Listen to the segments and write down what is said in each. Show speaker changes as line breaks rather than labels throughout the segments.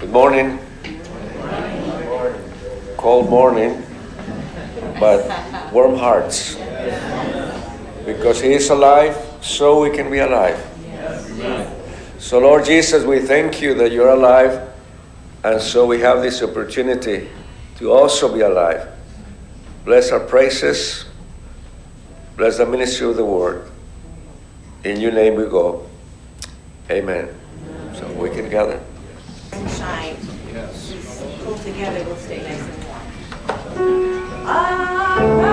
Good morning. Cold morning, but warm hearts. Because He is alive, so we can be alive. So, Lord Jesus, we thank you that you're alive, and so we have this opportunity to also be alive. Bless our praises, bless the ministry of the word. In your name we go. Amen. So we can gather.
And shine. Yes. Pull together, we'll stay nice and warm. Arise
ah!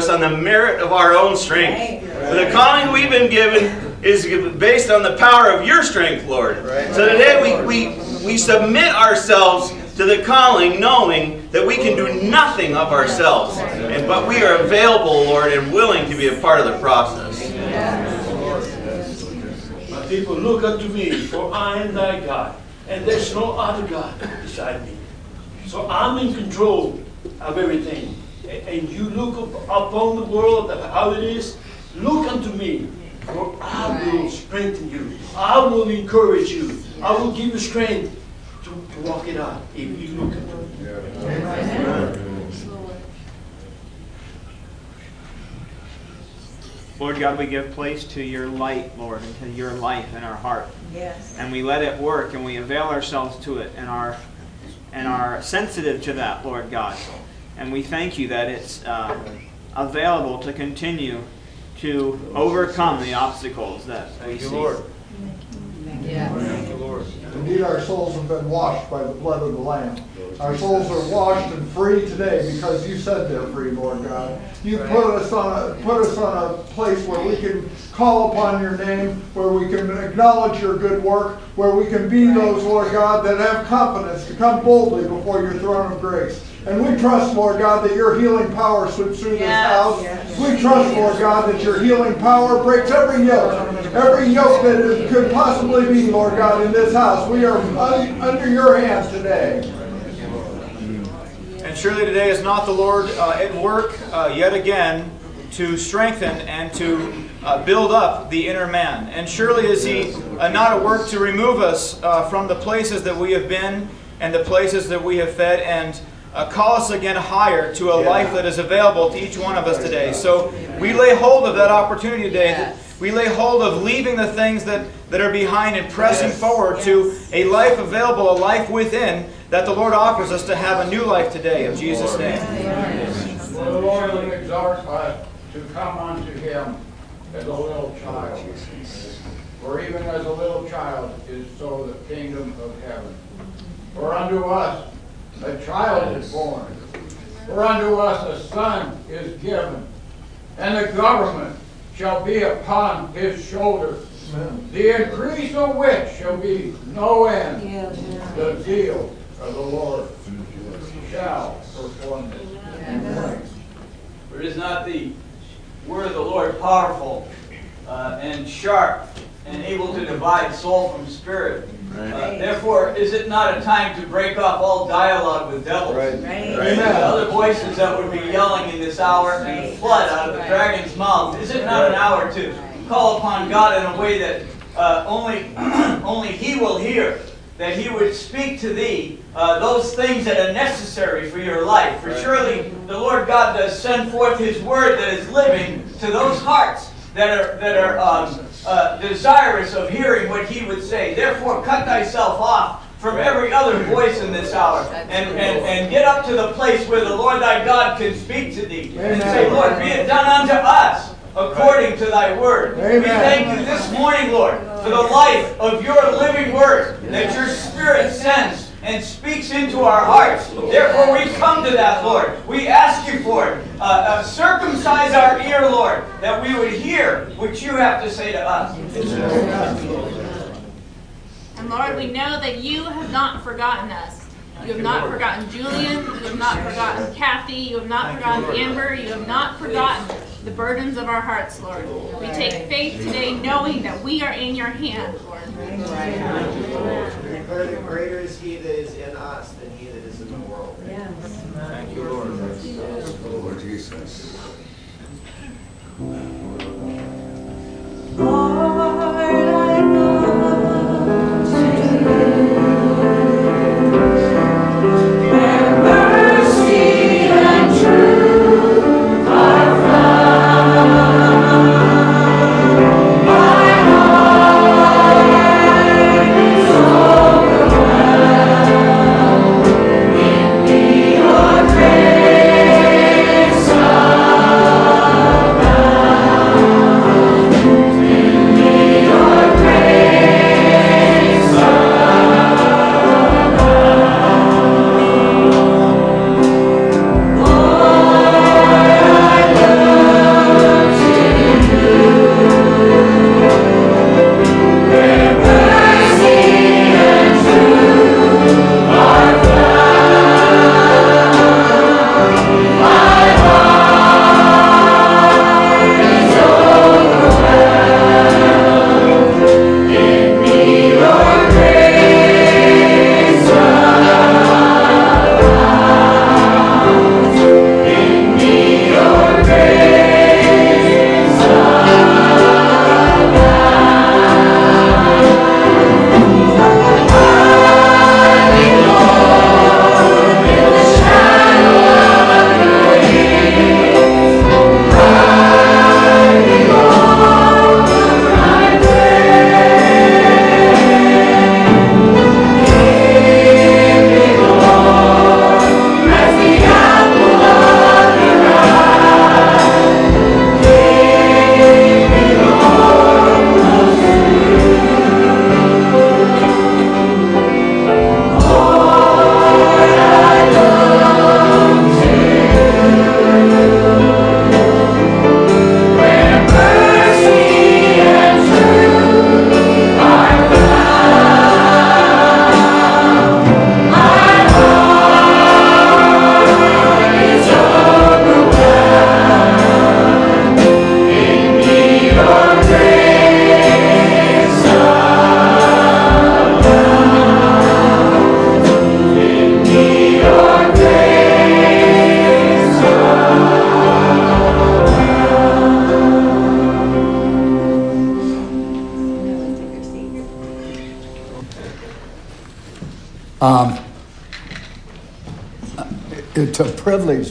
Us
on the merit of our own strength. But the calling we've been given is based on the power of your strength, Lord. So today we, we, we submit ourselves to the calling, knowing that we can do nothing of ourselves, and, but we are available, Lord, and willing to be a part of the process.
My people, look unto me, for I am thy God, and there's no other God beside me. So I'm in control of everything. And you look upon the world, how it is, look unto me, for I will strengthen you. I will encourage you. I will give you strength to, to walk it out if you look at it. Yeah.
Lord God, we give place to your light, Lord, and to your life in our heart.
Yes.
And we let it work and we avail ourselves to it and are and are sensitive to that, Lord God. And we thank you that it's uh, available to continue to overcome the obstacles that we
Thank you,
see.
Lord.
Yes.
Thank you, Lord.
Indeed, our souls have been washed by the blood of the Lamb. Our souls are washed and free today because you said they're free, Lord God. You put us on a put us on a place where we can call upon your name, where we can acknowledge your good work, where we can be those, Lord God, that have confidence to come boldly before your throne of grace. And we trust, Lord God, that your healing power sweeps through this house. We trust, Lord God, that your healing power breaks every yoke, every yoke that could possibly be, Lord God, in this house. We are under your hands today.
And surely today is not the Lord uh, at work uh, yet again to strengthen and to uh, build up the inner man. And surely is He uh, not at work to remove us uh, from the places that we have been and the places that we have fed and uh, call us again higher to a life that is available to each one of us today. So we lay hold of that opportunity today. That we lay hold of leaving the things that, that are behind and pressing yes. forward yes. to a life available, a life within that the Lord offers us to have a new life today. In Jesus' name.
For the Lord will exhort us to come unto Him as a little child. For even as a little child is so the kingdom of heaven. For unto us a child is born. For unto us a son is given, and the government shall be upon his shoulders. The increase of which shall be no end. The zeal of the Lord shall perform it.
For is not the word of the Lord powerful uh, and sharp and able to divide soul from spirit? Uh, therefore, is it not a time to break off all dialogue with devils? Right. Right. Other voices that would be yelling in this hour and the flood out of the dragon's mouth. Is it not an hour to call upon God in a way that uh, only, only He will hear? That He would speak to thee uh, those things that are necessary for your life. For surely the Lord God does send forth His word that is living to those hearts that are that are um, uh, desirous of hearing what he would say. Therefore, cut thyself off from every other voice in this hour and, and, and get up to the place where the Lord thy God can speak to thee and say, Lord, be it done unto us according to thy word. Amen. We thank you this morning, Lord, for the life of your living word that your spirit sends and speaks into our hearts. Therefore, we come to that, Lord. We ask you for it. Uh, uh, circumcise our ear, Lord, that we would hear what you have to say to us.
And Lord, we know that you have not forgotten us. You have not forgotten Julian. You have not forgotten Kathy. You have not forgotten Amber. You have not forgotten the burdens of our hearts, Lord. We take faith today knowing that we are in your hand, Lord.
Declare that greater is he that is in us than he that is in the world.
Yes. Thank you, Lord. Lord Jesus.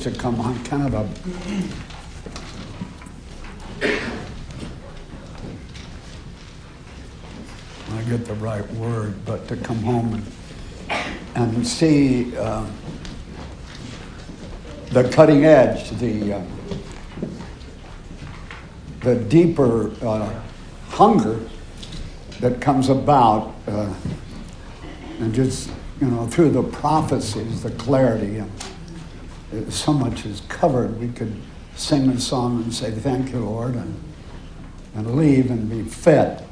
To come on kind of a I get the right word, but to come home and, and see uh, the cutting edge, the uh, the deeper uh, hunger that comes about, uh, and just you know through the prophecies, the clarity, and so much is covered. We could sing a song and say, "Thank you, Lord," and and leave and be fed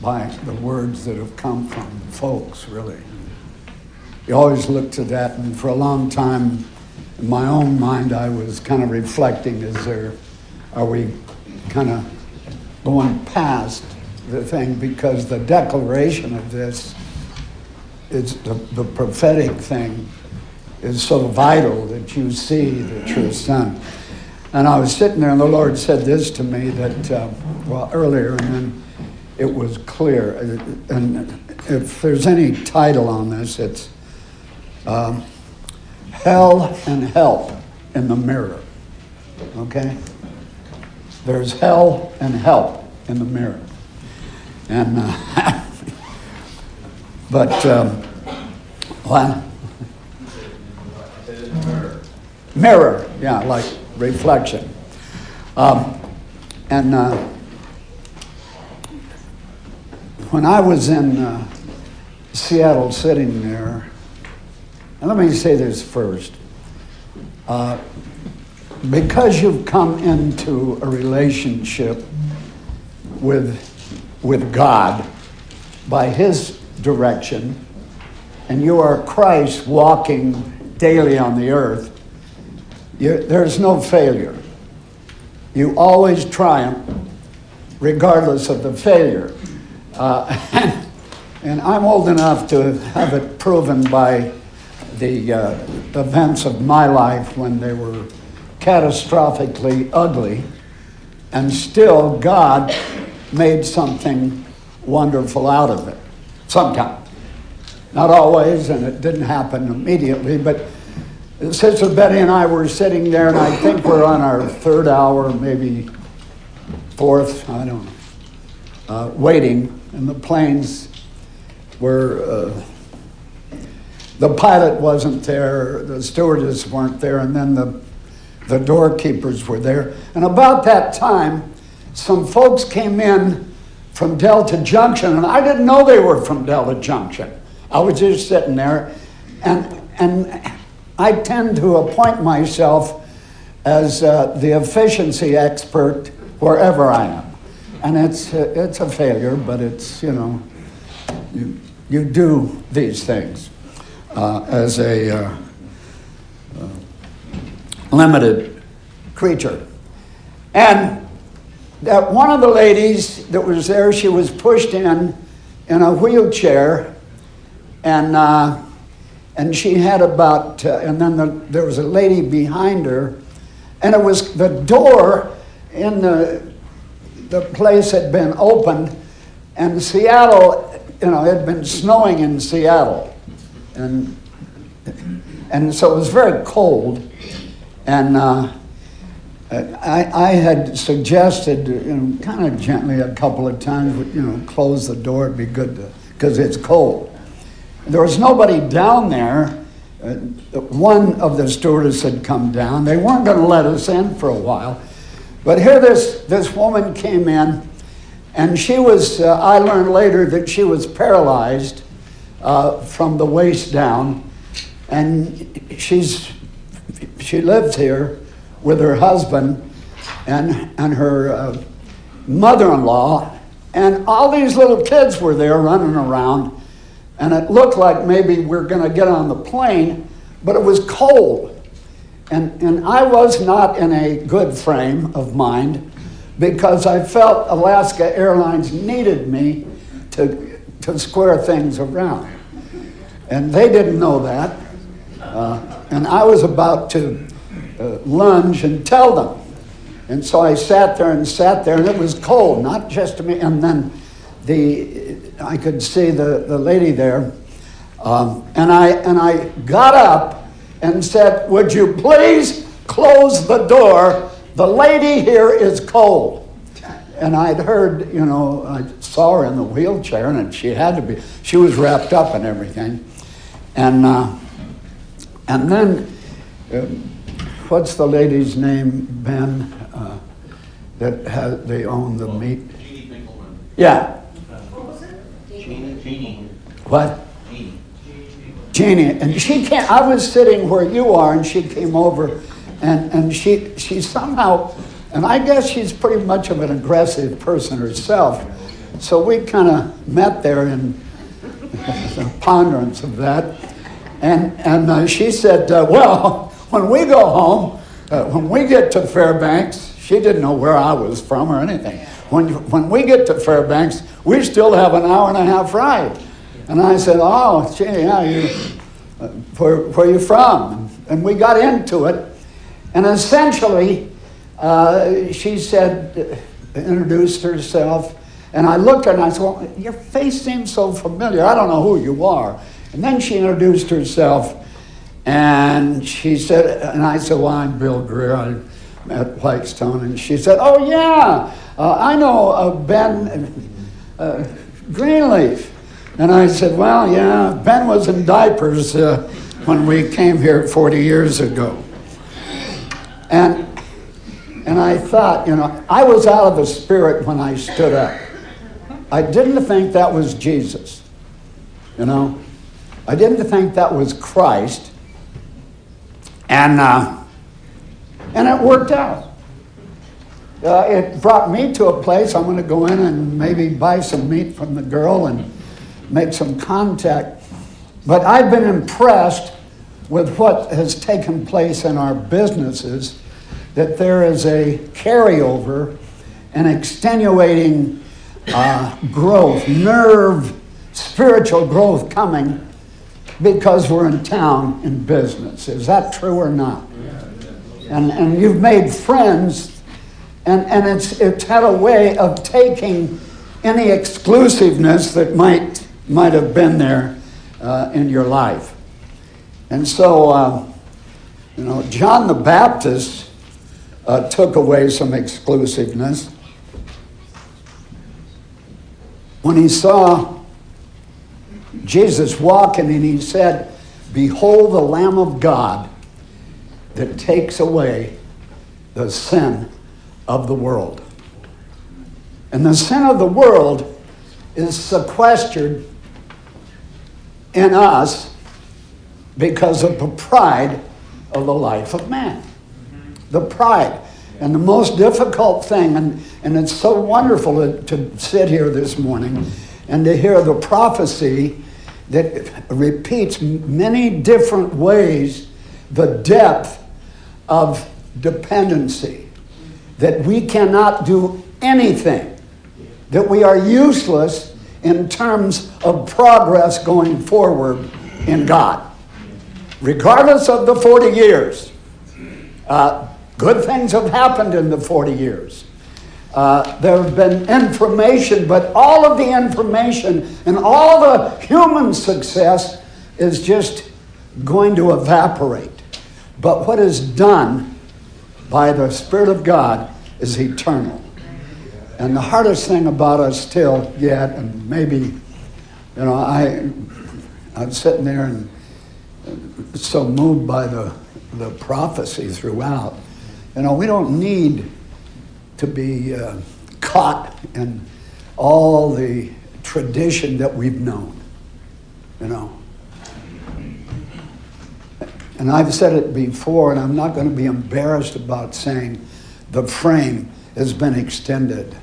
by the words that have come from folks, really. You always look to that, and for a long time, in my own mind, I was kind of reflecting: Is there, are we kind of going past the thing? Because the declaration of this is the, the prophetic thing is so vital that you see the true Son. And I was sitting there, and the Lord said this to me that, uh, well, earlier, and then it was clear. And if there's any title on this, it's um, Hell and Help in the Mirror. Okay? There's hell and help in the mirror. And, uh, but, um, what? Mirror, yeah, like reflection. Um, and uh, when I was in uh, Seattle sitting there, and let me say this first. Uh, because you've come into a relationship with, with God by His direction, and you are Christ walking daily on the earth, you, there's no failure. You always triumph regardless of the failure. Uh, and, I'm old enough to have it proven by the uh, events of my life when they were catastrophically ugly, and still God made something wonderful out of it. Sometimes. Not always, and it didn't happen immediately, but Sister Betty and I were sitting there, and I think we're on our third hour, maybe fourth, I don't know, uh, waiting, and the planes were. Uh, the pilot wasn't there, the stewardess weren't there, and then the the doorkeepers were there. And about that time, some folks came in from Delta Junction, and I didn't know they were from Delta Junction. I was just sitting there, and, and I tend to appoint myself as uh, the efficiency expert wherever I am. And it's, uh, it's a failure, but it's, you know, you, you do these things uh, as a uh, limited creature. And that one of the ladies that was there, she was pushed in in a wheelchair, and uh, and she had about, uh, and then the, there was a lady behind her, and it was the door in the the place had been opened, and Seattle, you know, it had been snowing in Seattle, and and so it was very cold and uh, I, I, had suggested, you know, kind of gently a couple of times, you know, close the door, it'd be good to, because it's cold. There was nobody down there. Uh, one of the stewardess had come down. They weren't going to let us in for a while. But here this, this woman came in, and she was, uh, I learned later that she was paralyzed uh, from the waist down. And she's she lives here with her husband and, and her uh, mother in law, and all these little kids were there running around. And it looked like maybe we we're going to get on the plane, but it was cold. And, and I was not in a good frame of mind because I felt Alaska Airlines needed me to, to square things around. And they didn't know that. Uh, and I was about to uh, lunge and tell them. And so I sat there and sat there, and it was cold, not just to me. And then the, I could see the, the lady there, Um, and, I, and I got up and said, Would you please close the door? The lady here is cold. And I'd heard, you know, I saw her in the wheelchair and she had to be, she was wrapped up in everything. And, uh, and then, uh, what's the lady's name, Ben, uh, that has, they own the meat? Yeah. What? Jeannie. And she came, I was sitting where you are, and she came over, and, and she, she somehow, and I guess she's pretty much of an aggressive person herself. So we kind of met there in the ponderance of that. And, and uh, she said, uh, Well, when we go home, uh, when we get to Fairbanks, she didn't know where I was from or anything. When, when we get to Fairbanks, we still have an hour and a half ride. And I said, Oh, gee, yeah, you, uh, where, where are you from? And we got into it. And essentially, uh, she said, uh, introduced herself. And I looked at her and I said, Well, your face seems so familiar. I don't know who you are. And then she introduced herself. And she said, and I said, Well, I'm Bill Greer. I'm at Whitestone. And she said, Oh, yeah, uh, I know uh, Ben uh, Greenleaf. And I said, Well, yeah, Ben was in diapers uh, when we came here 40 years ago. And, and I thought, you know, I was out of the spirit when I stood up. I didn't think that was Jesus, you know. I didn't think that was Christ. And, uh, and it worked out. Uh, it brought me to a place I'm going to go in and maybe buy some meat from the girl and make some contact. But I've been impressed with what has taken place in our businesses, that there is a carryover, an extenuating uh, growth, nerve, spiritual growth coming because we're in town in business. Is that true or not? And, and you've made friends, and, and it's, it's had a way of taking any exclusiveness that might, might have been there uh, in your life. And so, uh, you know, John the Baptist uh, took away some exclusiveness. When he saw Jesus walking and he said, Behold the Lamb of God that takes away the sin of the world. And the sin of the world is sequestered in us because of the pride of the life of man. The pride. And the most difficult thing, and, and it's so wonderful to, to sit here this morning and to hear the prophecy that repeats many different ways the depth of dependency. That we cannot do anything, that we are useless in terms of progress going forward in God. Regardless of the 40 years, uh, good things have happened in the 40 years. Uh, there have been information, but all of the information and all the human success is just going to evaporate. But what is done by the Spirit of God is eternal. And the hardest thing about us still yet, and maybe, you know, I, I'm sitting there and so moved by the, the prophecy throughout. You know, we don't need to be uh, caught in all the tradition that we've known. You know. And I've said it before, and I'm not going to be embarrassed about saying the frame has been extended.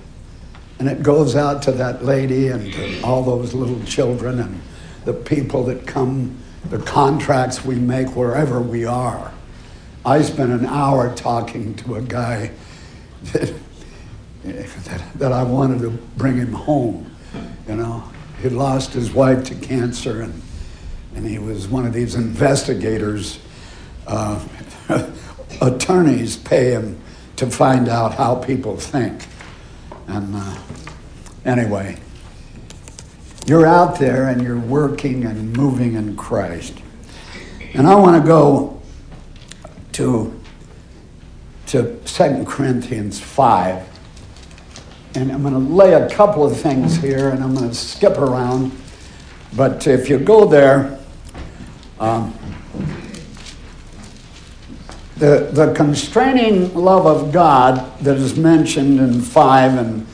And it goes out to that lady and to all those little children and the people that come, the contracts we make wherever we are. I spent an hour talking to a guy that, that, that I wanted to bring him home. You know, he'd lost his wife to cancer, and, and he was one of these investigators. Uh, attorneys pay him to find out how people think. And uh, anyway, you're out there and you're working and moving in Christ. And I want to go to, to 2 Corinthians 5. And I'm going to lay a couple of things here and I'm going to skip around. But if you go there, Um, the, the constraining love of God that is mentioned in 5 and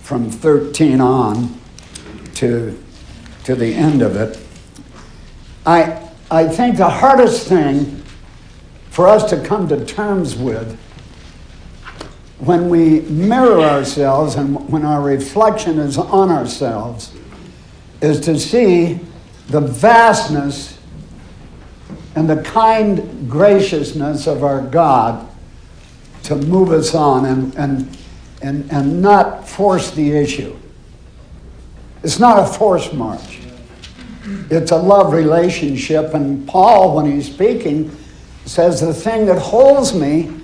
from 13 on to, to the end of it, I, I think the hardest thing for us to come to terms with when we mirror ourselves and when our reflection is on ourselves is to see the vastness and the kind graciousness of our God to move us on and, and, and, and not force the issue. It's not a force march. It's a love relationship. And Paul, when he's speaking, says the thing that holds me,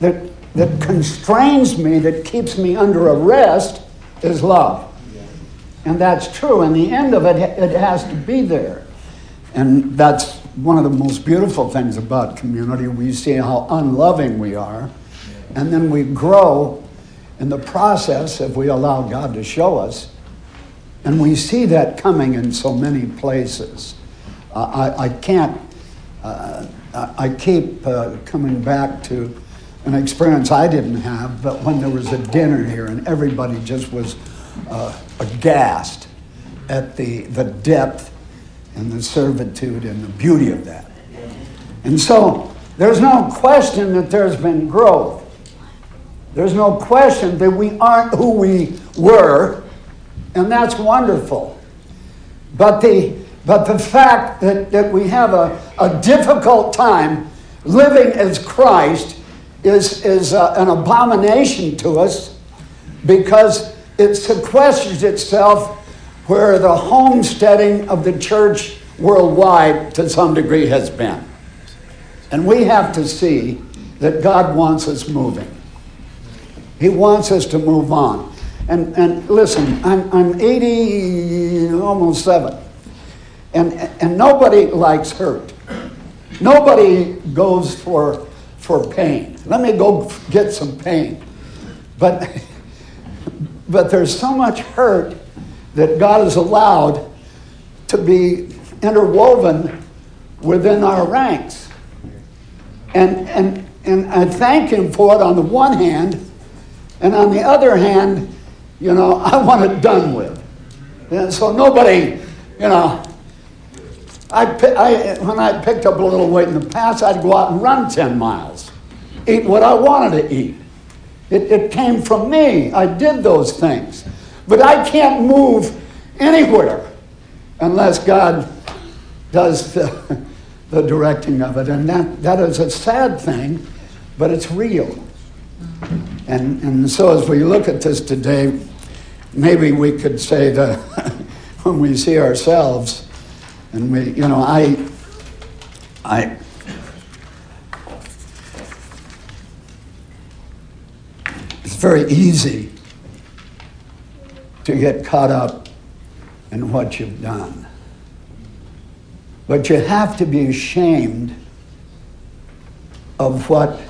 that, that constrains me, that keeps me under arrest, is love. And that's true. And the end of it, it has to be there. And that's one of the most beautiful things about community. We see how unloving we are. And then we grow in the process if we allow God to show us. And we see that coming in so many places. Uh, I, I can't, uh, I keep uh, coming back to an experience I didn't have, but when there was a dinner here and everybody just was uh, aghast at the, the depth and the servitude and the beauty of that. And so there's no question that there's been growth. There's no question that we aren't who we were, and that's wonderful. But the, but the fact that, that we have a, a difficult time living as Christ is, is uh, an abomination to us because it sequesters itself where the homesteading of the church worldwide to some degree has been. And we have to see that God wants us moving. He wants us to move on. And, and listen, I'm, I'm 80, almost 7. And, and nobody likes hurt. Nobody goes for, for pain. Let me go get some pain. But, but there's so much hurt that God has allowed to be interwoven within our ranks. And, and, and I thank Him for it on the one hand, and on the other hand, you know, I want it done with. And so nobody, you know, I, I, when I picked up a little weight in the past, I'd go out and run 10 miles, eat what I wanted to eat. It, it came from me. I did those things. But I can't move anywhere unless God does the, the directing of it. And that, that is a sad thing, but it's real. And, and so as we look at this today, maybe we could say that when we see ourselves, and we, you know, I, I, it's very easy to get caught up in what you've done. But you have to be ashamed of what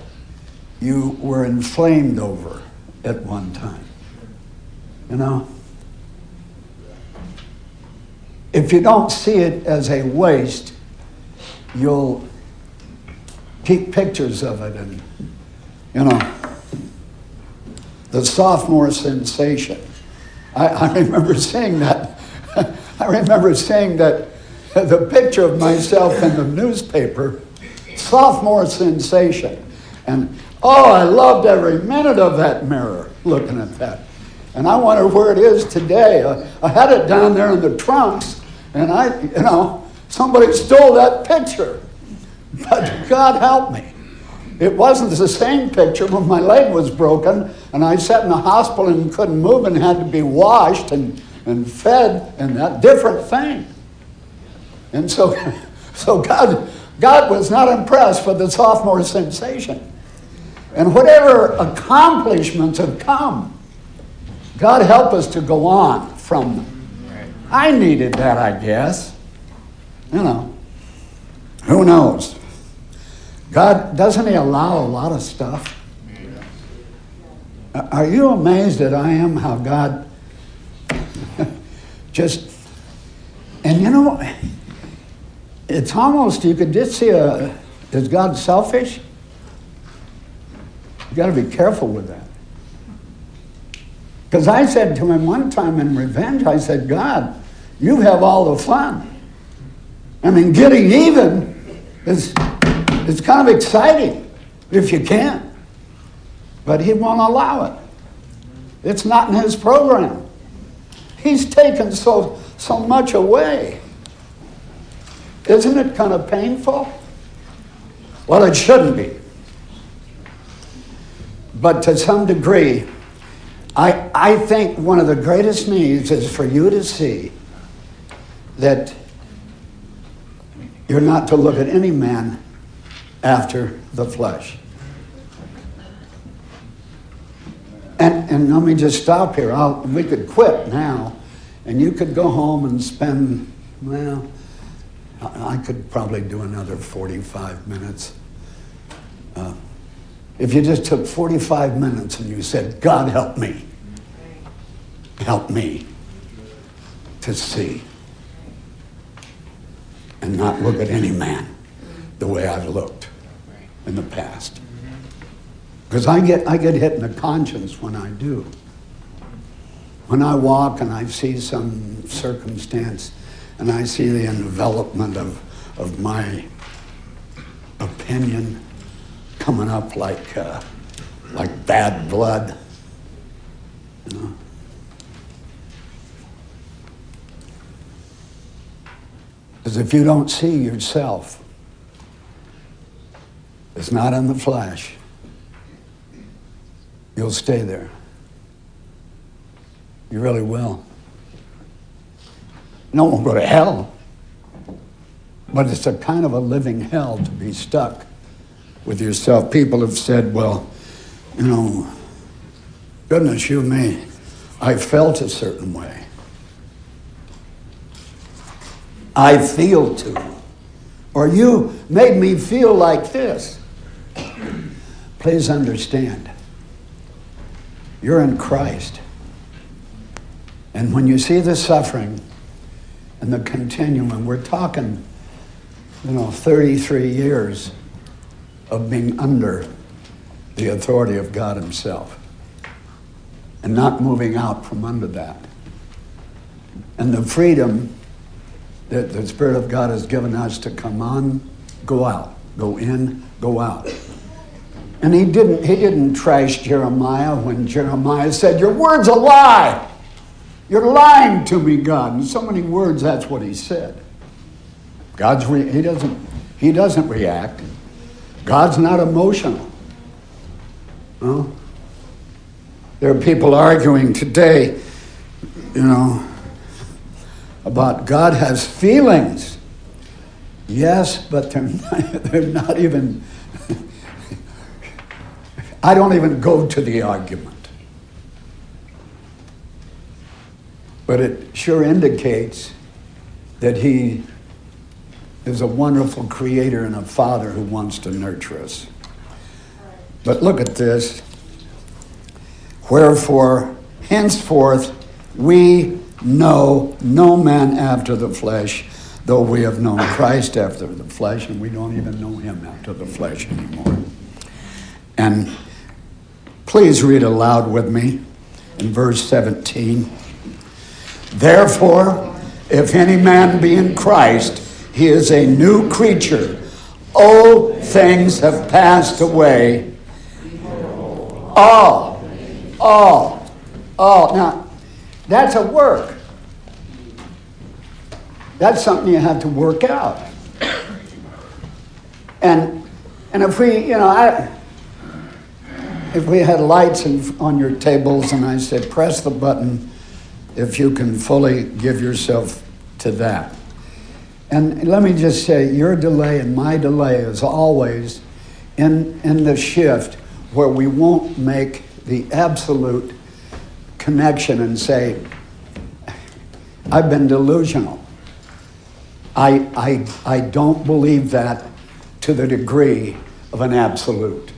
you were inflamed over at one time. You know? If you don't see it as a waste, you'll keep pictures of it and, you know, the sophomore sensation. I, I remember saying that. I remember saying that the picture of myself in the newspaper, sophomore sensation. And oh, I loved every minute of that mirror looking at that. And I wonder where it is today. I, I had it down there in the trunks, and I, you know, somebody stole that picture. But God help me. It wasn't the same picture when my leg was broken and I sat in the hospital and couldn't move and had to be washed and, and fed and that different thing. And so, so God, God was not impressed with the sophomore sensation. And whatever accomplishments have come, God help us to go on from them. I needed that, I guess. You know, who knows? God, doesn't He allow a lot of stuff? Are you amazed that I am how God just, and you know, it's almost, you could just see a, is God selfish? You got to be careful with that. Because I said to him one time in revenge, I said, God, you have all the fun. I mean, getting even is, is kind of exciting if you can. But he won't allow it. It's not in his program. He's taken so, so much away. Isn't it kind of painful? Well, it shouldn't be. But to some degree, I, I think one of the greatest needs is for you to see that you're not to look at any man after the flesh. And, and let me just stop here. I'll, we could quit now, and you could go home and spend, well, I could probably do another 45 minutes. Uh, if you just took 45 minutes and you said, God, help me, help me to see and not look at any man the way I've looked in the past. Because I get, I get hit in the conscience when I do. When I walk and I see some circumstance and I see the envelopment of, of my opinion coming up like, uh, like bad blood. You know? Because if you don't see yourself, it's not in the flesh, you'll stay there. You really will. No one will go to hell. But it's a kind of a living hell to be stuck with yourself. People have said, well, you know, goodness, you me, I felt a certain way. I feel to. Or you made me feel like this. Please understand, you're in Christ. And when you see the suffering and the continuum, we're talking, you know, 33 years of being under the authority of God Himself and not moving out from under that. And the freedom that the Spirit of God has given us to come on, go out, go in, go out. And he didn't, he didn't trash Jeremiah when Jeremiah said, Your word's a lie. You're lying to me, God. In so many words, that's what he said. God's re- he doesn't he doesn't react. God's not emotional. Well, There are people arguing today, you know, about God has feelings. Yes, but they're not, they're not even, I don't even go to the argument. But it sure indicates that He is a wonderful creator and a father who wants to nurture us. But look at this. Wherefore, henceforth, we know no man after the flesh, though we have known Christ after the flesh, and we don't even know him after the flesh anymore. And please read aloud with me in verse 17. Therefore, if any man be in Christ, he is a new creature. Old things have passed away. All, all, all. Now, that's a work. That's something you have to work out. And and if we, you know, I if we had lights in, on your tables and I said press the button if you can fully give yourself to that. And let me just say, your delay and my delay is always in, in the shift where we won't make the absolute connection and say, I've been delusional. I, I, I don't believe that to the degree of an absolute.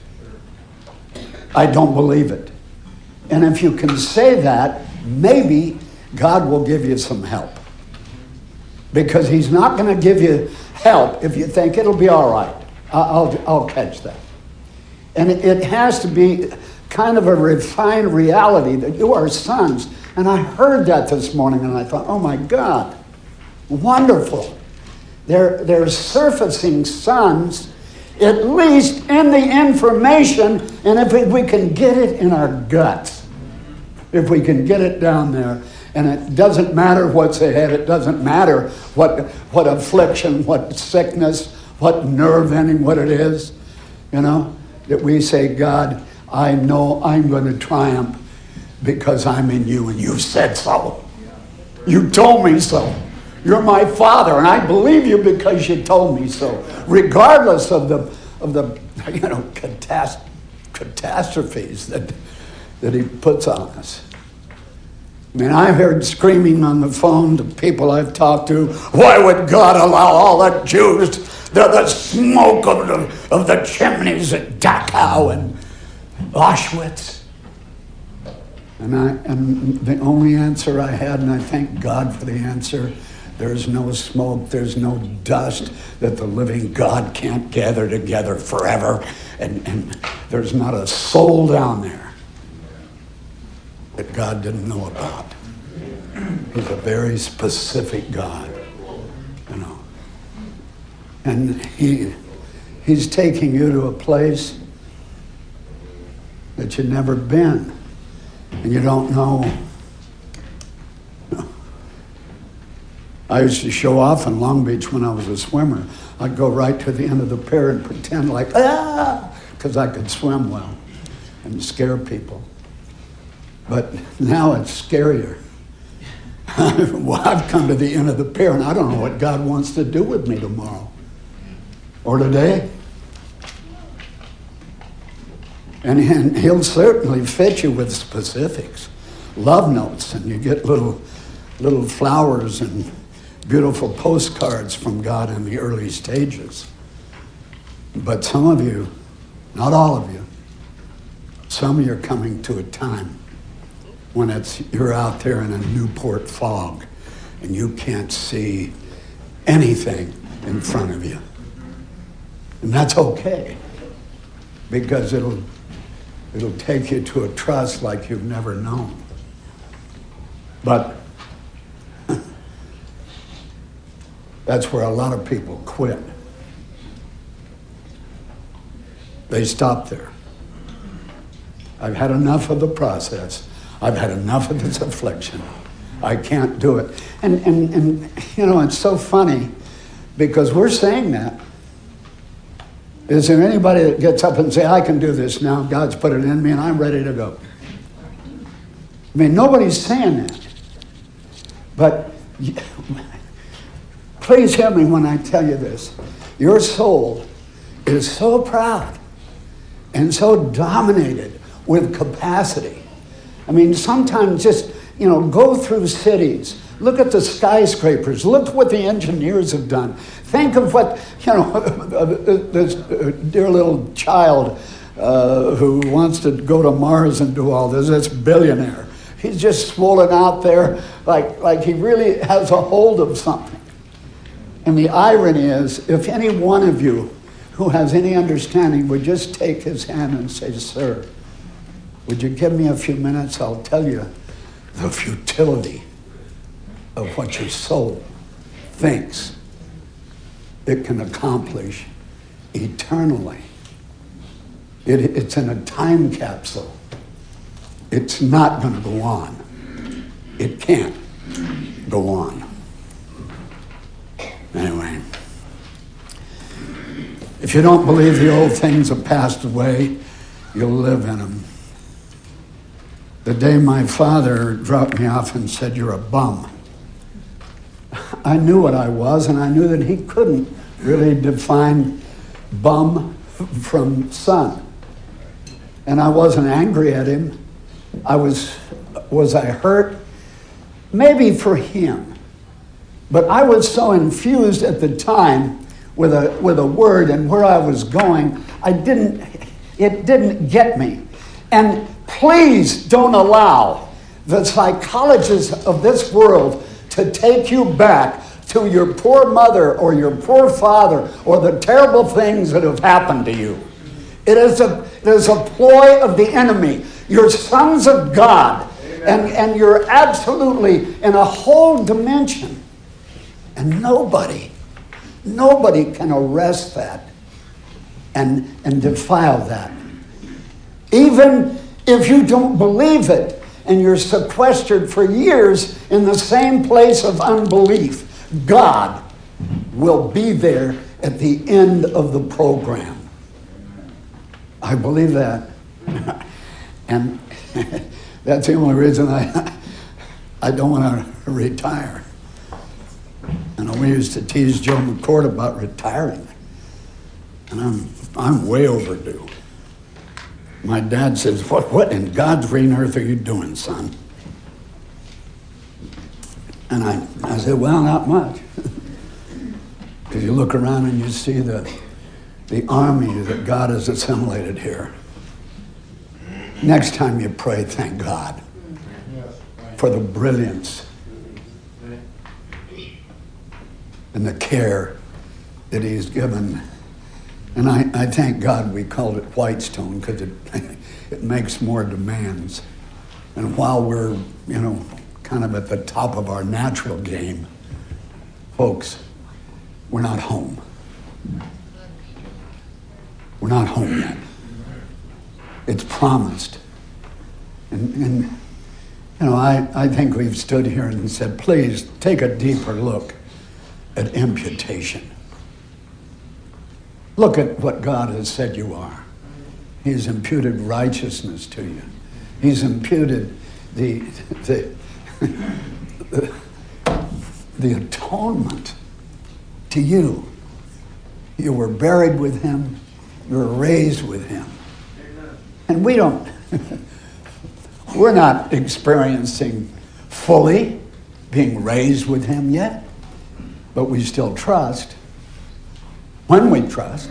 I don't believe it. And if you can say that, maybe God will give you some help. Because He's not going to give you help if you think it'll be all right. I'll, I'll catch that. And it has to be kind of a refined reality that you are sons. And I heard that this morning and I thought, oh my God, wonderful. They're, they're surfacing sons, at least in the information, and if we can get it in our guts, if we can get it down there, and it doesn't matter what's ahead, it doesn't matter what, what affliction, what sickness, what nerve ending, what it is, you know, that we say, God, I know I'm going to triumph because I'm in you and you said so. You told me so. You're my father, and I believe you because you told me so, regardless of the of the you know catast- catastrophes that that he puts on us. I mean, I've heard screaming on the phone to people I've talked to, why would God allow all the Jews, the, the smoke of the, of the chimneys at Dachau and Auschwitz? And, I, and the only answer I had, and I thank God for the answer, there's no smoke, there's no dust that the living God can't gather together forever. And, and there's not a soul down there that God didn't know about. He's a very specific God, you know. And he, he's taking you to a place that you've never been, and you don't know. I used to show off in Long Beach when I was a swimmer. I'd go right to the end of the pier and pretend like, ah, because I could swim well and scare people. But now it's scarier. well, I've come to the end of the pier and I don't know what God wants to do with me tomorrow or today. And, and he'll certainly fit you with specifics, love notes, and you get little, little flowers and beautiful postcards from God in the early stages. But some of you, not all of you, some of you are coming to a time when it's you're out there in a Newport fog and you can't see anything in front of you. And that's okay because it'll it'll take you to a trust like you've never known. But that's where a lot of people quit. They stop there. I've had enough of the process. I've had enough of this affliction. I can't do it. And, and, and you know, it's so funny because we're saying that. Is there anybody that gets up and say, I can do this now, God's put it in me and I'm ready to go? I mean, nobody's saying that. But please hear me when I tell you this. Your soul is so proud and so dominated with capacity I mean, sometimes just, you know, go through cities. Look at the skyscrapers. Look what the engineers have done. Think of what, you know, uh, uh, this uh, dear little child uh, who wants to go to Mars and do all this, this billionaire. He's just swollen out there like, like he really has a hold of something. And the irony is, if any one of you who has any understanding would just take his hand and say, Sir, would you give me a few minutes? I'll tell you the futility of what your soul thinks it can accomplish eternally. It, it's in a time capsule. It's not going to go on. It can't go on. Anyway, if you don't believe the old things have passed away, you'll live in them. The day my father dropped me off and said, You're a bum, I knew what I was, and I knew that he couldn't really define bum from son. And I wasn't angry at him. I was, was I hurt? Maybe for him. But I was so infused at the time with a, with a word and where I was going, I didn't, it didn't get me. And please don't allow the psychologists of this world to take you back to your poor mother or your poor father or the terrible things that have happened to you. It is a, it is a ploy of the enemy. You're sons of God, and, and you're absolutely in a whole dimension. And nobody, nobody can arrest that and, and defile that. Even if you don't believe it and you're sequestered for years in the same place of unbelief, God will be there at the end of the program. I believe that. and that's the only reason I, I don't want to retire. And we used to tease Joe McCord about retiring. And I'm, I'm way overdue. My dad says, what, what in God's green earth are you doing, son? And I, I said, Well, not much. Because you look around and you see the, the army that God has assimilated here. Next time you pray, thank God for the brilliance and the care that He's given. And I, I thank God we called it Whitestone because it, it makes more demands. And while we're, you know, kind of at the top of our natural game, folks, we're not home. We're not home yet. It's promised. And, and you know, I, I think we've stood here and said, please take a deeper look at imputation. Look at what God has said you are. He's imputed righteousness to you. He's imputed the, the, the, the atonement to you. You were buried with him, you were raised with him. And we don't, we're not experiencing fully being raised with him yet, but we still trust when we trust.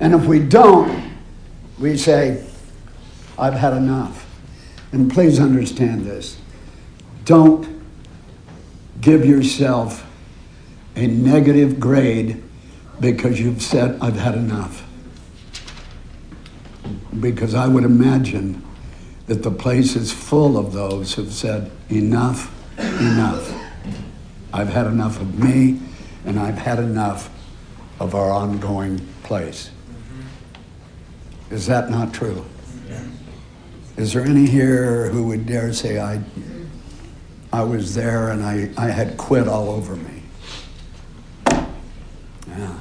And if we don't, we say, I've had enough. And please understand this. Don't give yourself a negative grade because you've said, I've had enough. Because I would imagine that the place is full of those who've said, enough, enough. I've had enough of me, and I've had enough of our ongoing place. Is that not true? Is there any here who would dare say, I, I was there and I, I had quit all over me? Yeah.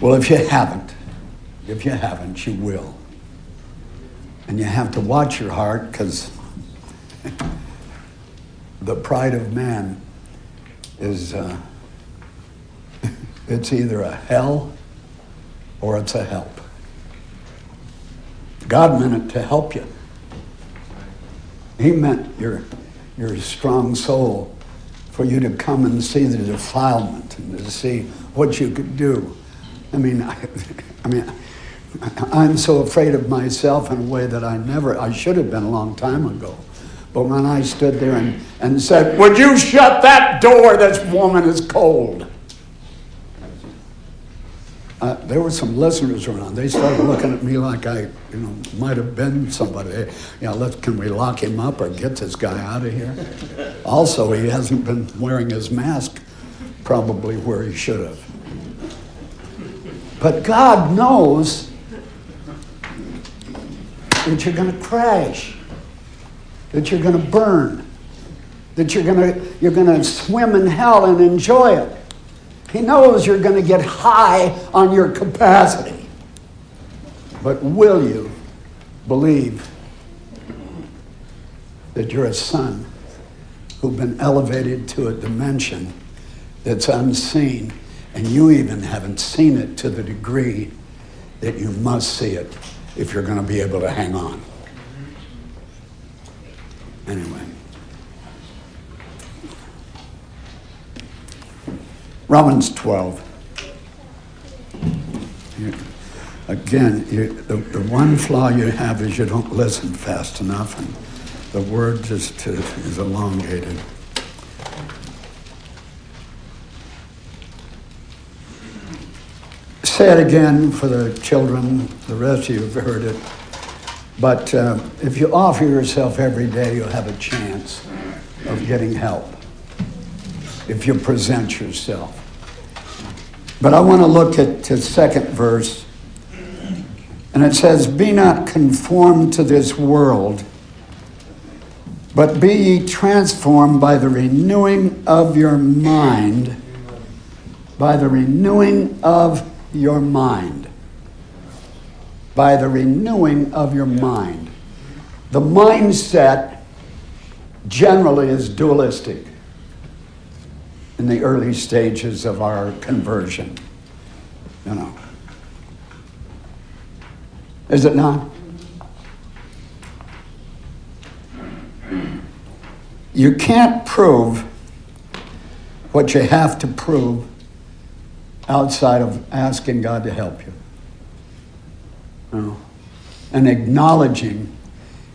Well, if you haven't, if you haven't, you will. And you have to watch your heart because the pride of man is uh, it's either a hell or it's a help. God meant it to help you. He meant your, your strong soul for you to come and see the defilement and to see what you could do. I mean, I, I mean, I'm so afraid of myself in a way that I never, I should have been a long time ago. But when I stood there and, and said, Would you shut that door? This woman is cold. Uh, there were some listeners around. They started looking at me like I, you know, might have been somebody. You know, can we lock him up or get this guy out of here? Also, he hasn't been wearing his mask probably where he should have. But God knows that you're going to crash, that you're going to burn, that you're going to you're going to swim in hell and enjoy it. He knows you're going to get high on your capacity. But will you believe that you're a son who've been elevated to a dimension that's unseen, and you even haven't seen it to the degree that you must see it if you're going to be able to hang on? Anyway. Romans 12. Again, you, the, the one flaw you have is you don't listen fast enough, and the word just is elongated. Say it again for the children, the rest of you have heard it. But uh, if you offer yourself every day, you'll have a chance of getting help if you present yourself. But I want to look at the second verse, and it says, Be not conformed to this world, but be ye transformed by the renewing of your mind, by the renewing of your mind. By the renewing of your mind. The mindset generally is dualistic in the early stages of our conversion. You know. Is it not? You can't prove what you have to prove outside of asking God to help you. And acknowledging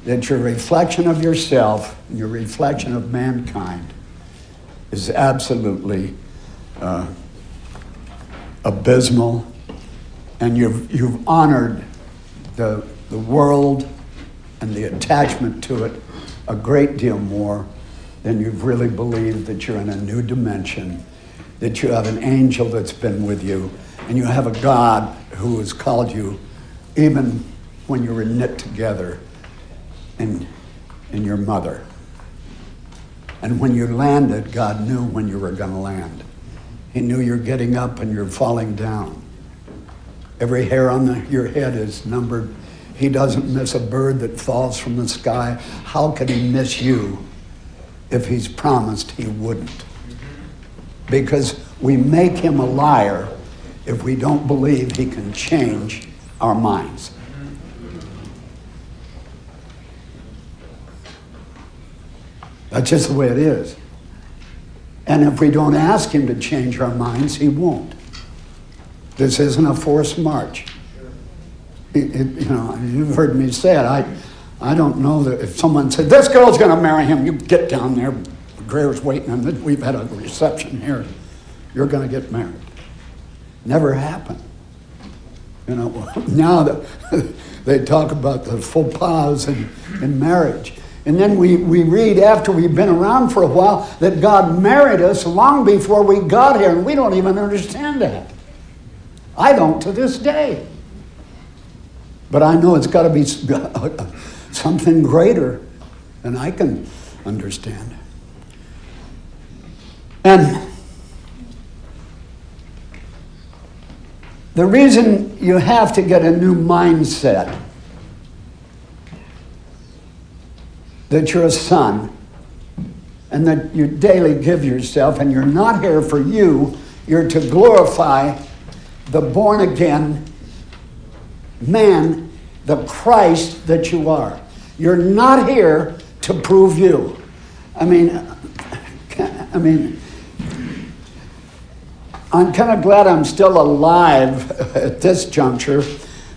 that your reflection of yourself, your reflection of mankind, is absolutely uh, abysmal, and you've, you've honored the, the world and the attachment to it a great deal more than you've really believed that you're in a new dimension, that you have an angel that's been with you, and you have a God who has called you even when you were knit together in, in your mother. And when you landed, God knew when you were going to land. He knew you're getting up and you're falling down. Every hair on the, your head is numbered. He doesn't miss a bird that falls from the sky. How could he miss you if he's promised he wouldn't? Because we make him a liar if we don't believe he can change our minds. That's just the way it is. And if we don't ask him to change our minds, he won't. This isn't a forced march. It- it- you know, you've heard me say it. I, I don't know that if someone said, this girl's going to marry him, you get down there. Greer's waiting, and we've had a reception here. You're going to get married. Never happened. You know, now that they talk about the faux pas in, in marriage. And then we, we read after we've been around for a while that God married us long before we got here, and we don't even understand that. I don't to this day. But I know it's got to be something greater than I can understand. And the reason you have to get a new mindset that you're a son and that you daily give yourself, and you're not here for you, you're to glorify the born again man, the Christ that you are. You're not here to prove you. I mean, I mean, I'm kind of glad I'm still alive at this juncture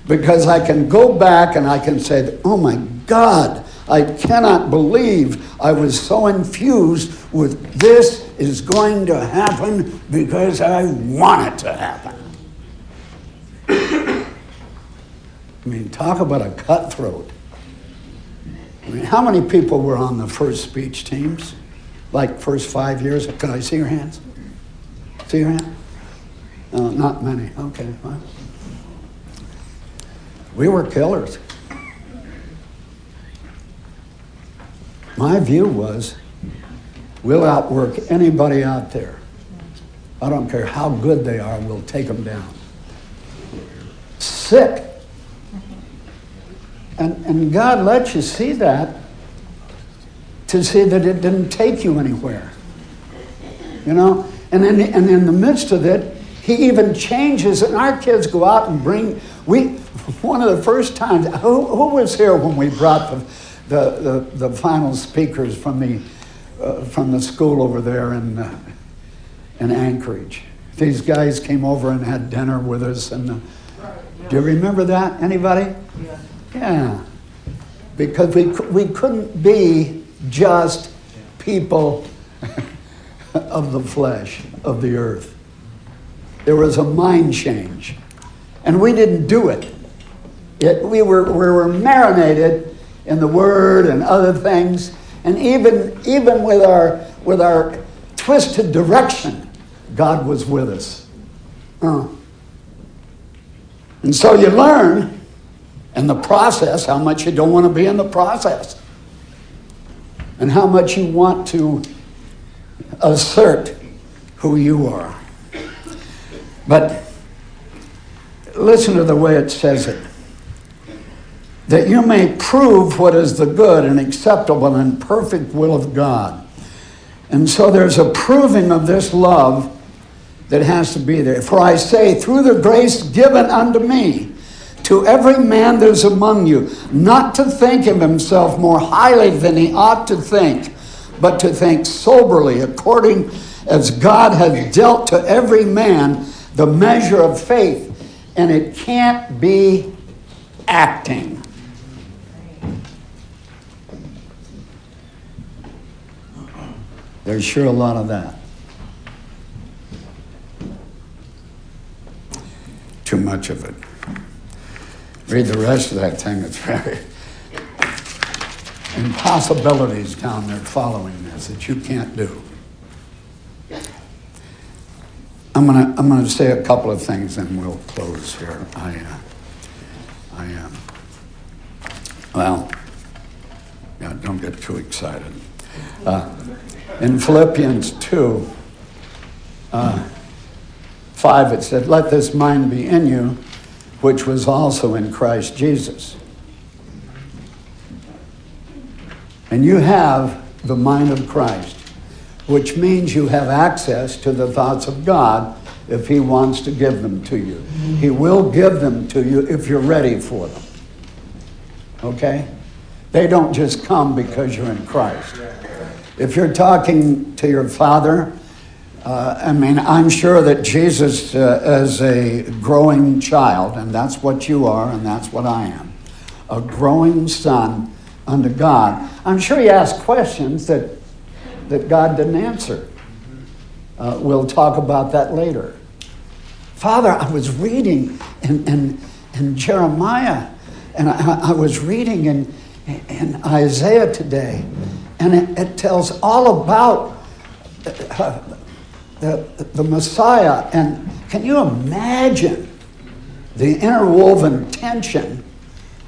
because I can go back and I can say, oh my God, I cannot believe I was so infused with this is going to happen because I want it to happen. I mean, talk about a cutthroat. I mean, how many people were on the first speech teams? Like first five years? Can I see your hands? See your hand? Uh, not many. Okay, fine. We were killers. My view was we'll outwork anybody out there. I don't care how good they are, we'll take them down. Sick. And, and God lets you see that to see that it didn't take you anywhere. You know? And then and in the midst of it, he even changes, and our kids go out and bring. We one of the first times. Who, who was here when we brought the the, the, the final speakers from the uh, from the school over there in uh, in Anchorage? These guys came over and had dinner with us, and uh, do you remember that? Anybody? Yeah. Because we, we couldn't be just people of the flesh, of the earth. There was a mind change. And we didn't do it. it we, were, we were marinated in the Word and other things. And even, even with, our, with our twisted direction, God was with us. Uh. And so you learn in the process how much you don't want to be in the process and how much you want to assert who you are. But listen to the way it says it that you may prove what is the good and acceptable and perfect will of God. And so there's a proving of this love that has to be there. For I say, through the grace given unto me, to every man that is among you, not to think of himself more highly than he ought to think, but to think soberly, according as God has dealt to every man the measure of faith. And it can't be acting. There's sure a lot of that. Too much of it. Read the rest of that thing, it's very impossibilities down there following this that you can't do. I'm gonna I'm gonna say a couple of things and we'll close here. I uh, I am. Uh, well, yeah, don't get too excited. Uh, in Philippians 2, uh, 5, it said, Let this mind be in you, which was also in Christ Jesus. And you have the mind of Christ, which means you have access to the thoughts of God if He wants to give them to you. He will give them to you if you're ready for them. Okay? They don't just come because you're in Christ. If you're talking to your father, uh, I mean, I'm sure that Jesus, uh, as a growing child, and that's what you are, and that's what I am, a growing son unto God, I'm sure he asked questions that, that God didn't answer. Uh, we'll talk about that later. Father, I was reading in, in, in Jeremiah, and I, I was reading in, in Isaiah today, and it, it tells all about uh, the, the Messiah. And can you imagine the interwoven tension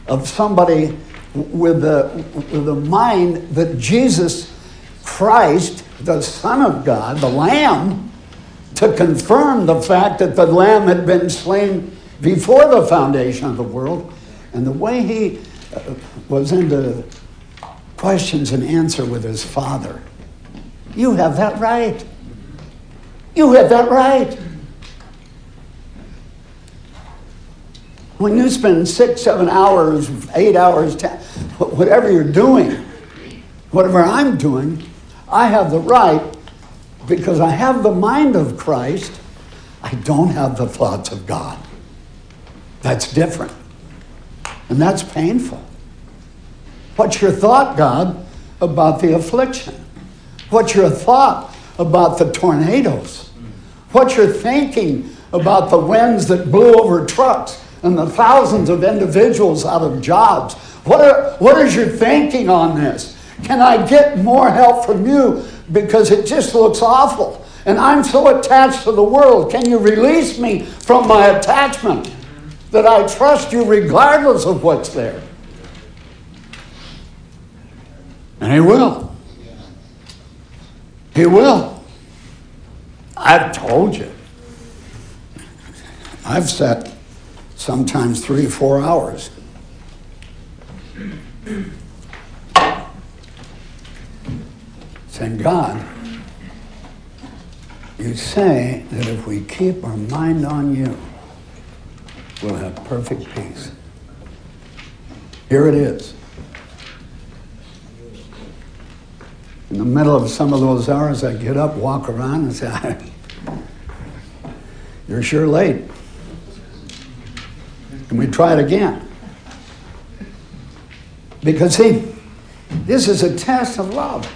of somebody with the, with the mind that Jesus Christ, the Son of God, the Lamb, to confirm the fact that the Lamb had been slain before the foundation of the world, and the way he uh, was into questions and answer with his father. You have that right. You have that right. When you spend six, seven hours, eight hours, ten, whatever you're doing, whatever I'm doing, I have the right because I have the mind of Christ. I don't have the thoughts of God. That's different. And that's painful. What's your thought, God, about the affliction? What's your thought about the tornadoes? What's your thinking about the winds that blew over trucks and the thousands of individuals out of jobs? What, are, what is your thinking on this? Can I get more help from you because it just looks awful? And I'm so attached to the world. Can you release me from my attachment that I trust you regardless of what's there? And He will. He will. I've told you. I've sat sometimes three, four hours. Saying, God, you say that if we keep our mind on you, we'll have perfect peace. Here it is. In the middle of some of those hours, I get up, walk around, and say, You're sure late. Can we try it again? Because, see, this is a test of love.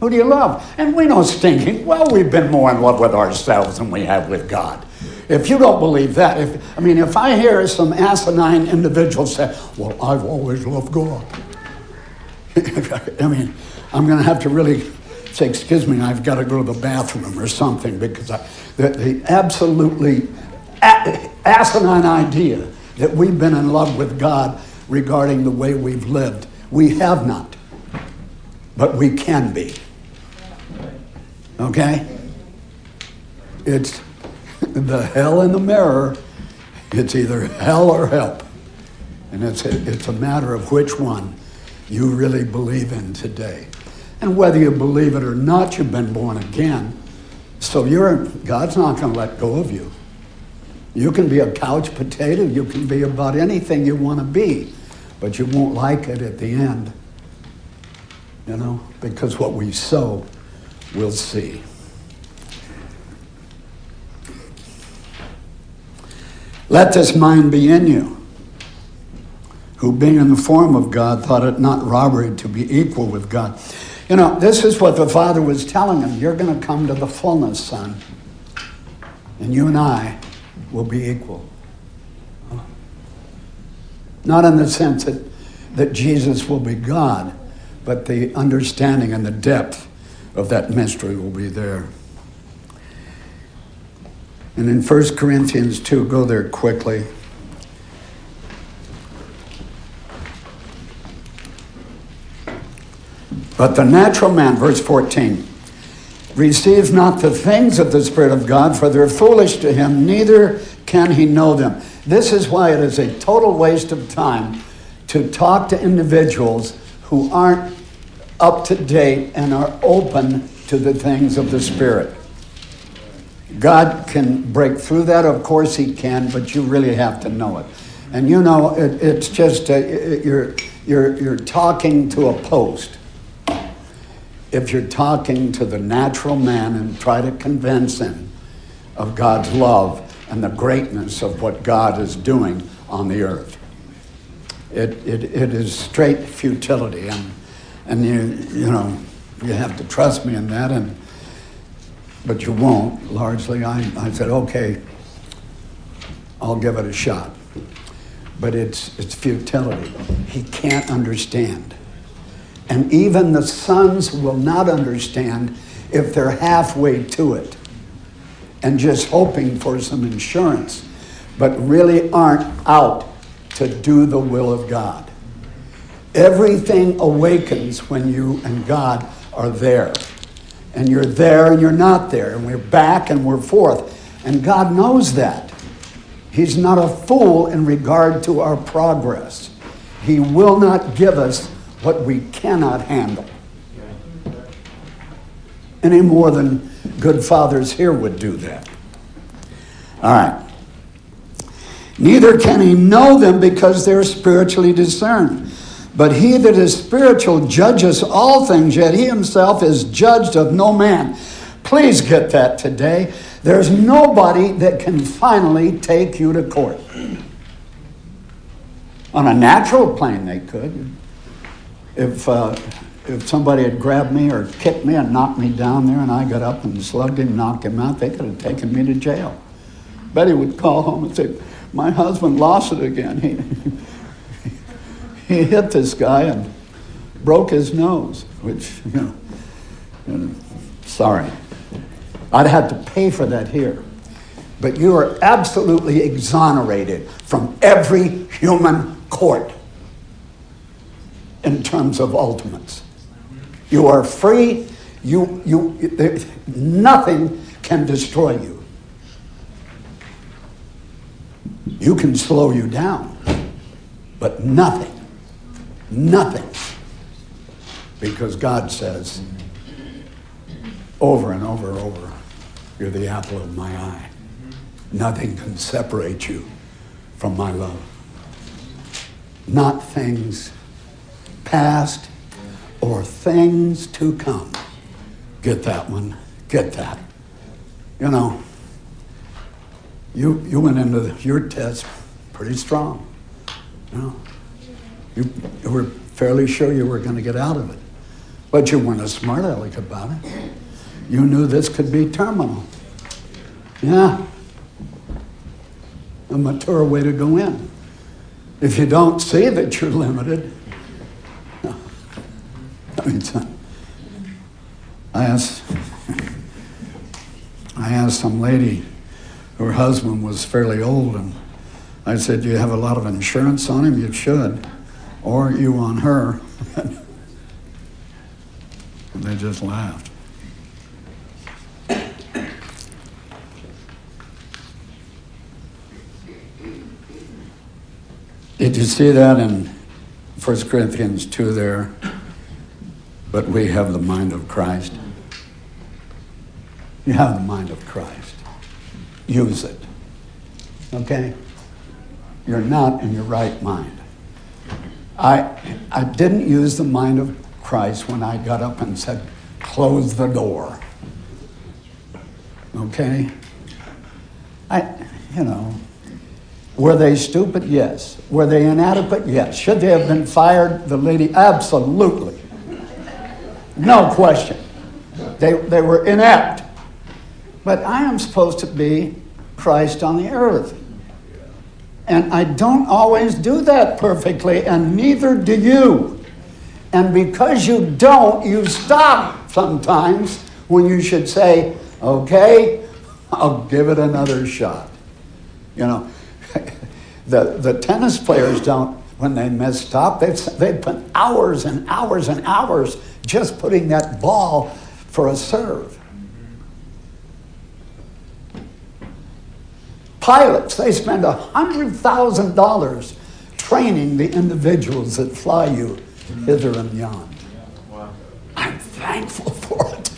Who do you love? And we know stinking. Well, we've been more in love with ourselves than we have with God. If you don't believe that, if I mean, if I hear some asinine individual say, "Well, I've always loved God," I mean, I'm going to have to really say, "Excuse me, I've got to go to the bathroom or something," because I, the, the absolutely asinine idea that we've been in love with God regarding the way we've lived, we have not, but we can be. Okay? It's the hell in the mirror. It's either hell or help. And it's a, it's a matter of which one you really believe in today. And whether you believe it or not, you've been born again. So you're, God's not going to let go of you. You can be a couch potato, you can be about anything you want to be, but you won't like it at the end. You know, because what we sow, we'll see. Let this mind be in you, who being in the form of God thought it not robbery to be equal with God. You know, this is what the Father was telling him. You're going to come to the fullness, son. And you and I will be equal. Not in the sense that, that Jesus will be God, but the understanding and the depth of that mystery will be there. And in 1 Corinthians 2, go there quickly. But the natural man, verse 14, receives not the things of the Spirit of God, for they're foolish to him, neither can he know them. This is why it is a total waste of time to talk to individuals who aren't up to date and are open to the things of the Spirit. God can break through that, of course He can, but you really have to know it. And you know, it, it's just a, you're, you're, you're talking to a post. If you're talking to the natural man and try to convince him of God's love and the greatness of what God is doing on the earth, it, it, it is straight futility. And, and you, you know, you have to trust me in that. And but you won't, largely. I, I said, okay, I'll give it a shot. But it's, it's futility. He can't understand. And even the sons will not understand if they're halfway to it and just hoping for some insurance, but really aren't out to do the will of God. Everything awakens when you and God are there and you're there and you're not there, and we're back and we're forth. And God knows that. He's not a fool in regard to our progress. He will not give us what we cannot handle. Any more than good fathers here would do that. All right. Neither can he know them because they're spiritually discerned. But he that is spiritual judges all things, yet he himself is judged of no man. Please get that today. There's nobody that can finally take you to court. On a natural plane, they could. If, uh, if somebody had grabbed me or kicked me and knocked me down there and I got up and slugged him, knocked him out, they could have taken me to jail. Betty would call home and say, My husband lost it again. He, hit this guy and broke his nose, which, you know, sorry. I'd have to pay for that here. But you are absolutely exonerated from every human court in terms of ultimates. You are free. You, you, there, nothing can destroy you. You can slow you down, but nothing Nothing. Because God says over and over and over, you're the apple of my eye. Nothing can separate you from my love. Not things past or things to come. Get that one. Get that. You know, You, you went into your test pretty strong. You, know? You, were fairly sure you were going to get out of it. But you weren't a smart aleck about it. You knew this could be terminal. Yeah. A mature way to go in. If you don't see that you're limited, I mean, I asked, I asked some lady, her husband was fairly old, and I said, "Do you have a lot of insurance on him? You should, or you on her." and they just laughed. Did you see that in 1 Corinthians 2 there? But we have the mind of Christ. You have the mind of Christ. Use it. Okay? You're not in your right mind. I, I didn't use the mind of Christ when I got up and said, close the door. Okay? I, you know, were they stupid? Yes. Were they inadequate? Yes. Should they have been fired? The lady, absolutely. No question. They, they were inept. But I am supposed to be Christ on the earth. And I don't always do that perfectly, and neither do you. And because you don't, you stop sometimes when you should say, okay, I'll give it another shot. You know, the, the tennis players don't, when they mess up, they they put hours and hours and hours just putting that ball for a serve. Pilots, they spend $100,000 training the individuals that fly you hither and yon. I'm thankful for it.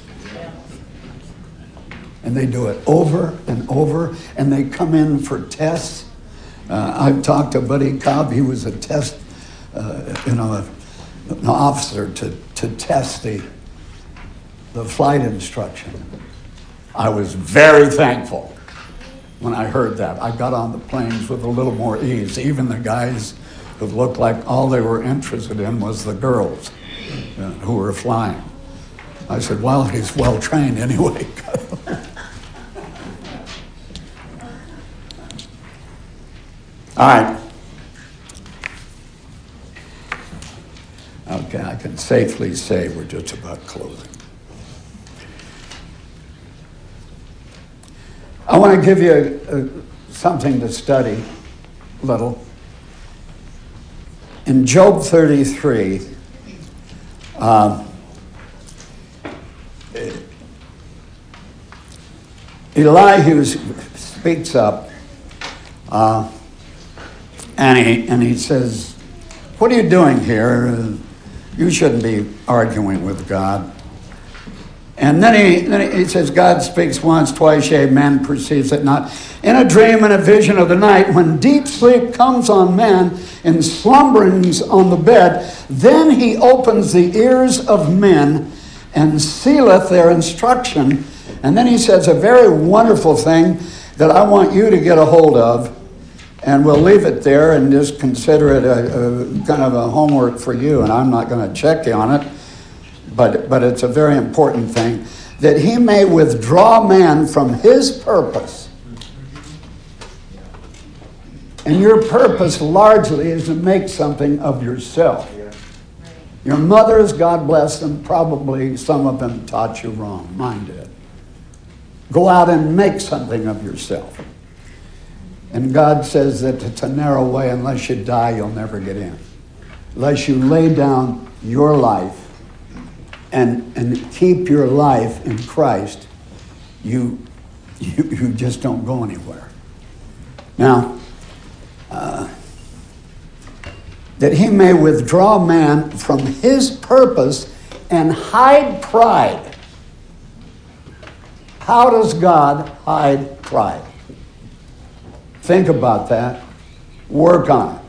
And they do it over and over, and they come in for tests. Uh, I've talked to Buddy Cobb, he was a test, uh, you know, an officer to, to test the, the flight instruction. I was very thankful when I heard that. I got on the planes with a little more ease. Even the guys who looked like all they were interested in was the girls uh, who were flying. I said, well, he's well trained anyway. all right. Okay, I can safely say we're just about closing. I want to give you a, a, something to study, a little. In Job 33, uh, Elihu speaks up uh, and, he, and he says, What are you doing here? You shouldn't be arguing with God. And then he, then he says, God speaks once, twice, yea, man perceives it not. In a dream and a vision of the night, when deep sleep comes on man and slumberings on the bed, then he opens the ears of men and sealeth their instruction. And then he says a very wonderful thing that I want you to get a hold of. And we'll leave it there and just consider it a, a kind of a homework for you. And I'm not going to check you on it but, but it's a very important thing, that he may withdraw man from his purpose. And your purpose largely is to make something of yourself. Your mothers, God bless them, probably some of them taught you wrong. Mine did. Go out and make something of yourself. And God says that it's a narrow way. Unless you die, you'll never get in. Unless you lay down your life and, and keep your life in Christ, you, you, you just don't go anywhere. Now, uh, that he may withdraw man from his purpose and hide pride. How does God hide pride? Think about that. Work on it.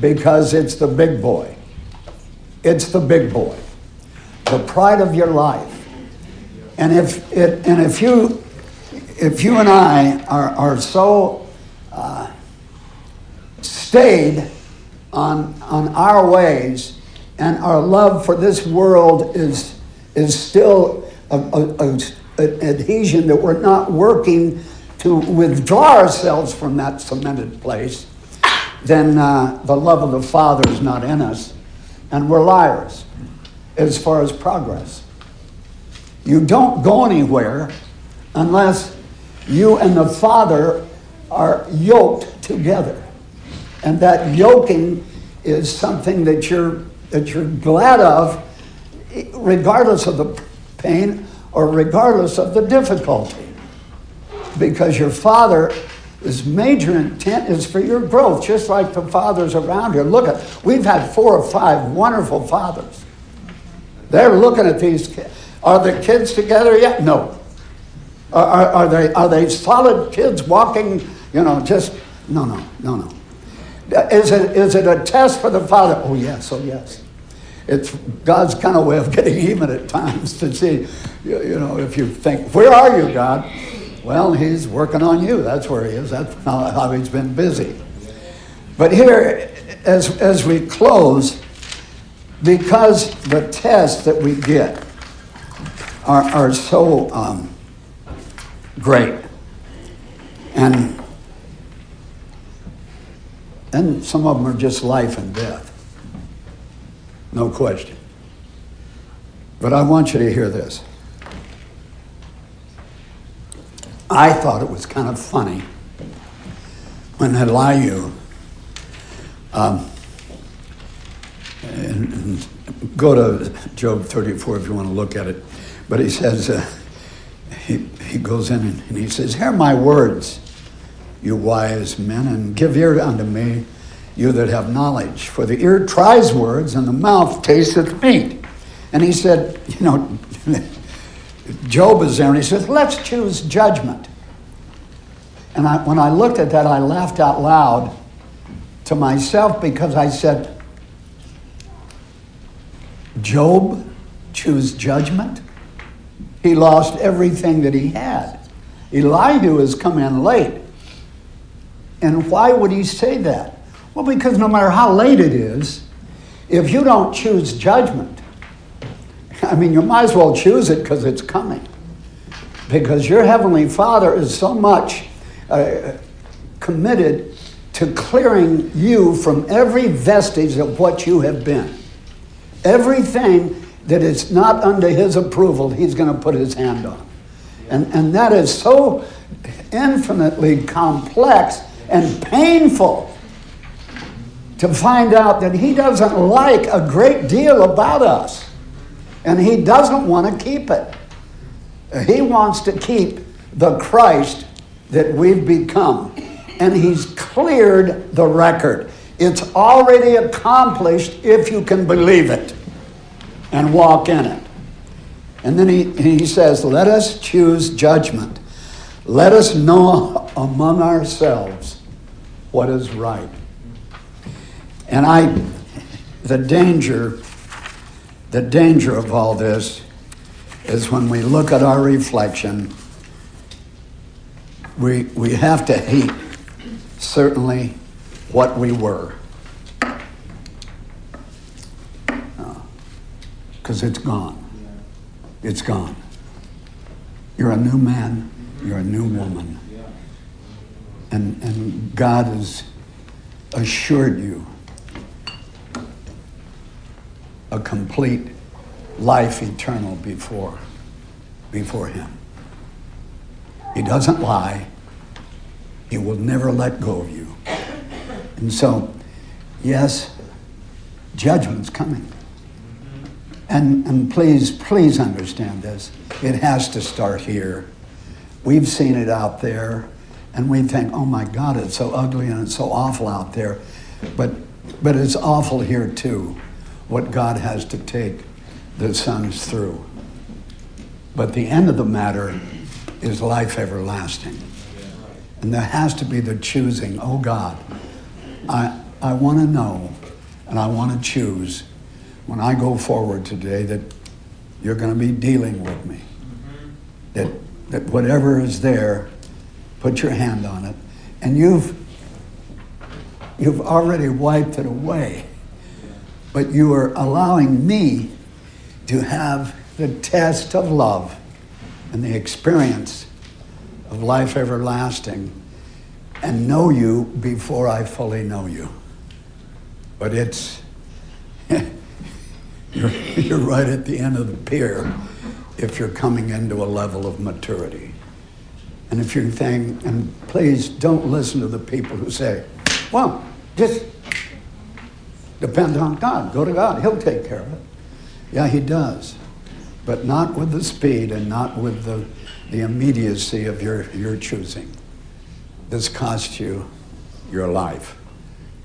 Because it's the big boy. It's the big boy the pride of your life. And if, it, and if you if you and I are, are so uh, stayed on, on our ways and our love for this world is, is still an adhesion that we're not working to withdraw ourselves from that cemented place, then uh, the love of the Father is not in us, and we're liars as far as progress. You don't go anywhere unless you and the Father are yoked together. And that yoking is something that you're, that you're glad of, regardless of the pain or regardless of the difficulty. Because your Father his major intent is for your growth, just like the fathers around here. Look at, we've had four or five wonderful fathers. They're looking at these kids. Are the kids together yet? No. Are, are, are, they, are they solid kids walking, you know, just, no, no, no, no. Is it, is it a test for the father? Oh, yes, oh, yes. It's God's kind of way of getting even at times to see, you, you know, if you think, where are you, God? Well, he's working on you. That's where he is. That's how he's been busy. But here, as, as we close, because the tests that we get are, are so um, great, and and some of them are just life and death, no question. But I want you to hear this. I thought it was kind of funny when Elihu, um, and, go to Job 34 if you want to look at it, but he says, uh, he, he goes in and, and he says, Hear my words, you wise men, and give ear unto me, you that have knowledge. For the ear tries words, and the mouth tasteth meat. And he said, You know, Job is there and he says, Let's choose judgment. And I, when I looked at that, I laughed out loud to myself because I said, Job choose judgment? He lost everything that he had. Elihu has come in late. And why would he say that? Well, because no matter how late it is, if you don't choose judgment, I mean, you might as well choose it because it's coming. Because your Heavenly Father is so much uh, committed to clearing you from every vestige of what you have been. Everything that is not under His approval, He's going to put His hand on. And, and that is so infinitely complex and painful to find out that He doesn't like a great deal about us and he doesn't want to keep it. He wants to keep the Christ that we've become. And he's cleared the record. It's already accomplished if you can believe it and walk in it. And then he, he says, Let us choose judgment. Let us know among ourselves what is right. And I, the danger the danger of all this is when we look at our reflection, we, we have to hate certainly what we were. Because uh, it's gone. It's gone. You're a new man, you're a new woman. And, and God has assured you a complete life eternal before, before Him. He doesn't lie. He will never let go of you. And so, yes, judgment's coming. And, and please, please understand this. It has to start here. We've seen it out there, and we think, oh my God, it's so ugly and it's so awful out there. But, but it's awful here too what God has to take the sons through. But the end of the matter is life everlasting. And there has to be the choosing. Oh God, I, I want to know and I want to choose when I go forward today that you're going to be dealing with me. Mm-hmm. That that whatever is there, put your hand on it, and you've you've already wiped it away. But you are allowing me to have the test of love and the experience of life everlasting and know you before I fully know you. But it's, you're, you're right at the end of the pier if you're coming into a level of maturity. And if you're saying, and please don't listen to the people who say, well, just depend on God. Go to God. He'll take care of it. Yeah, He does. But not with the speed and not with the, the immediacy of your, your choosing. This cost you your life.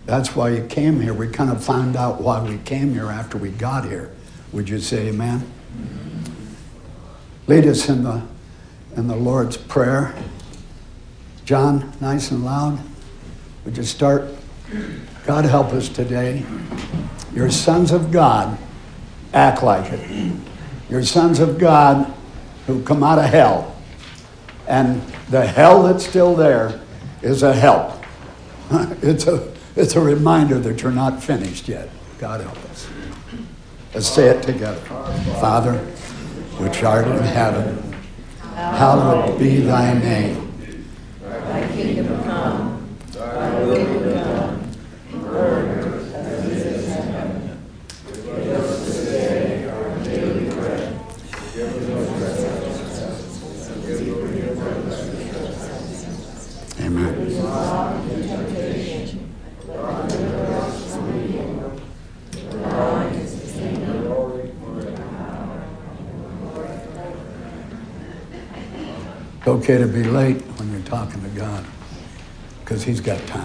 That's why you came here. We kind of found out why we came here after we got here. Would you say amen? Lead us in the, in the Lord's Prayer. John, nice and loud. Would you start? God help us today. You're sons of God. Act like it. You're sons of God who come out of hell. And the hell that's still there is a help. it's, a, it's a reminder that you're not finished yet. God help us. Let's say it together. Father, which art in heaven, hallowed be thy name.
Thy kingdom come, thy will be done, on earth as it is in heaven. Give us this day our daily bread. Forgive us our trespasses, as we forgive our trespasses.
Amen.
Not into temptation, but deliver us from evil. For thine is the kingdom, the power,
It's okay to be late when you're talking to God because He's got time.